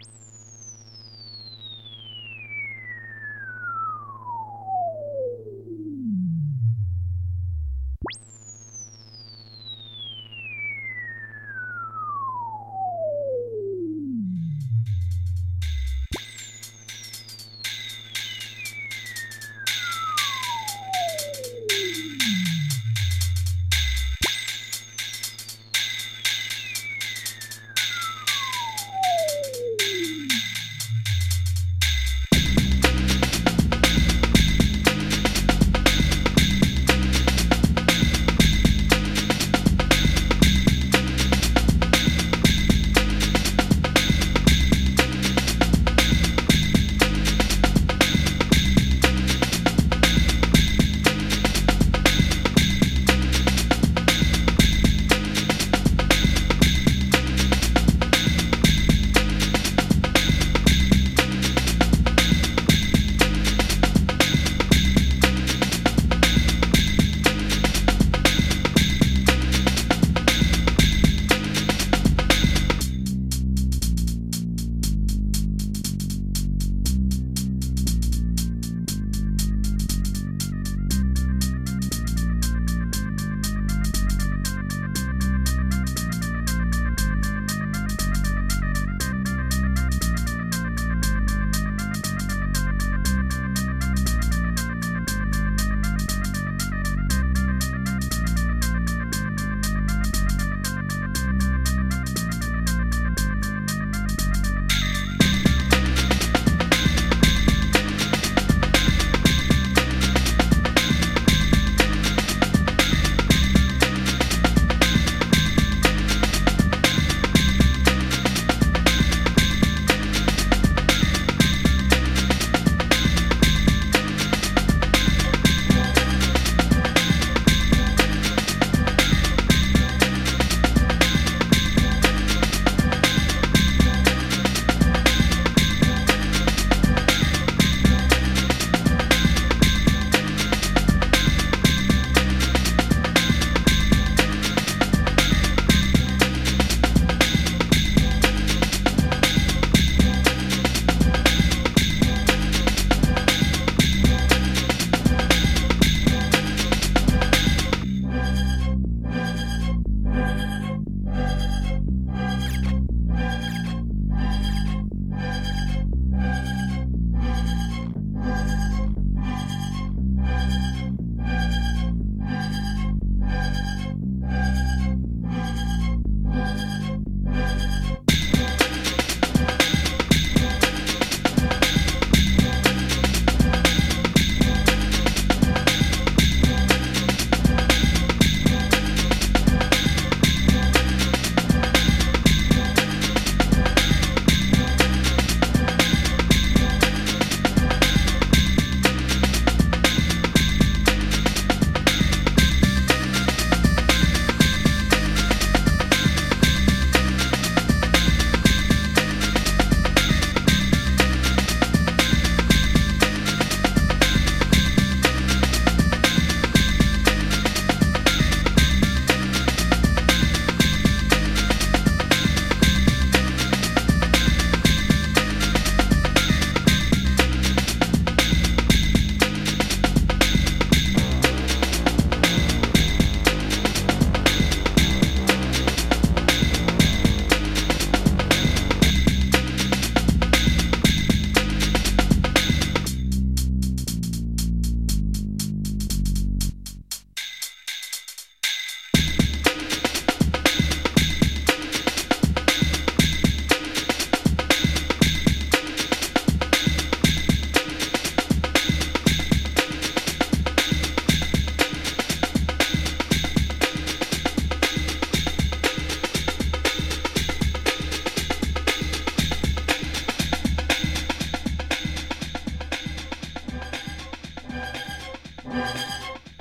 you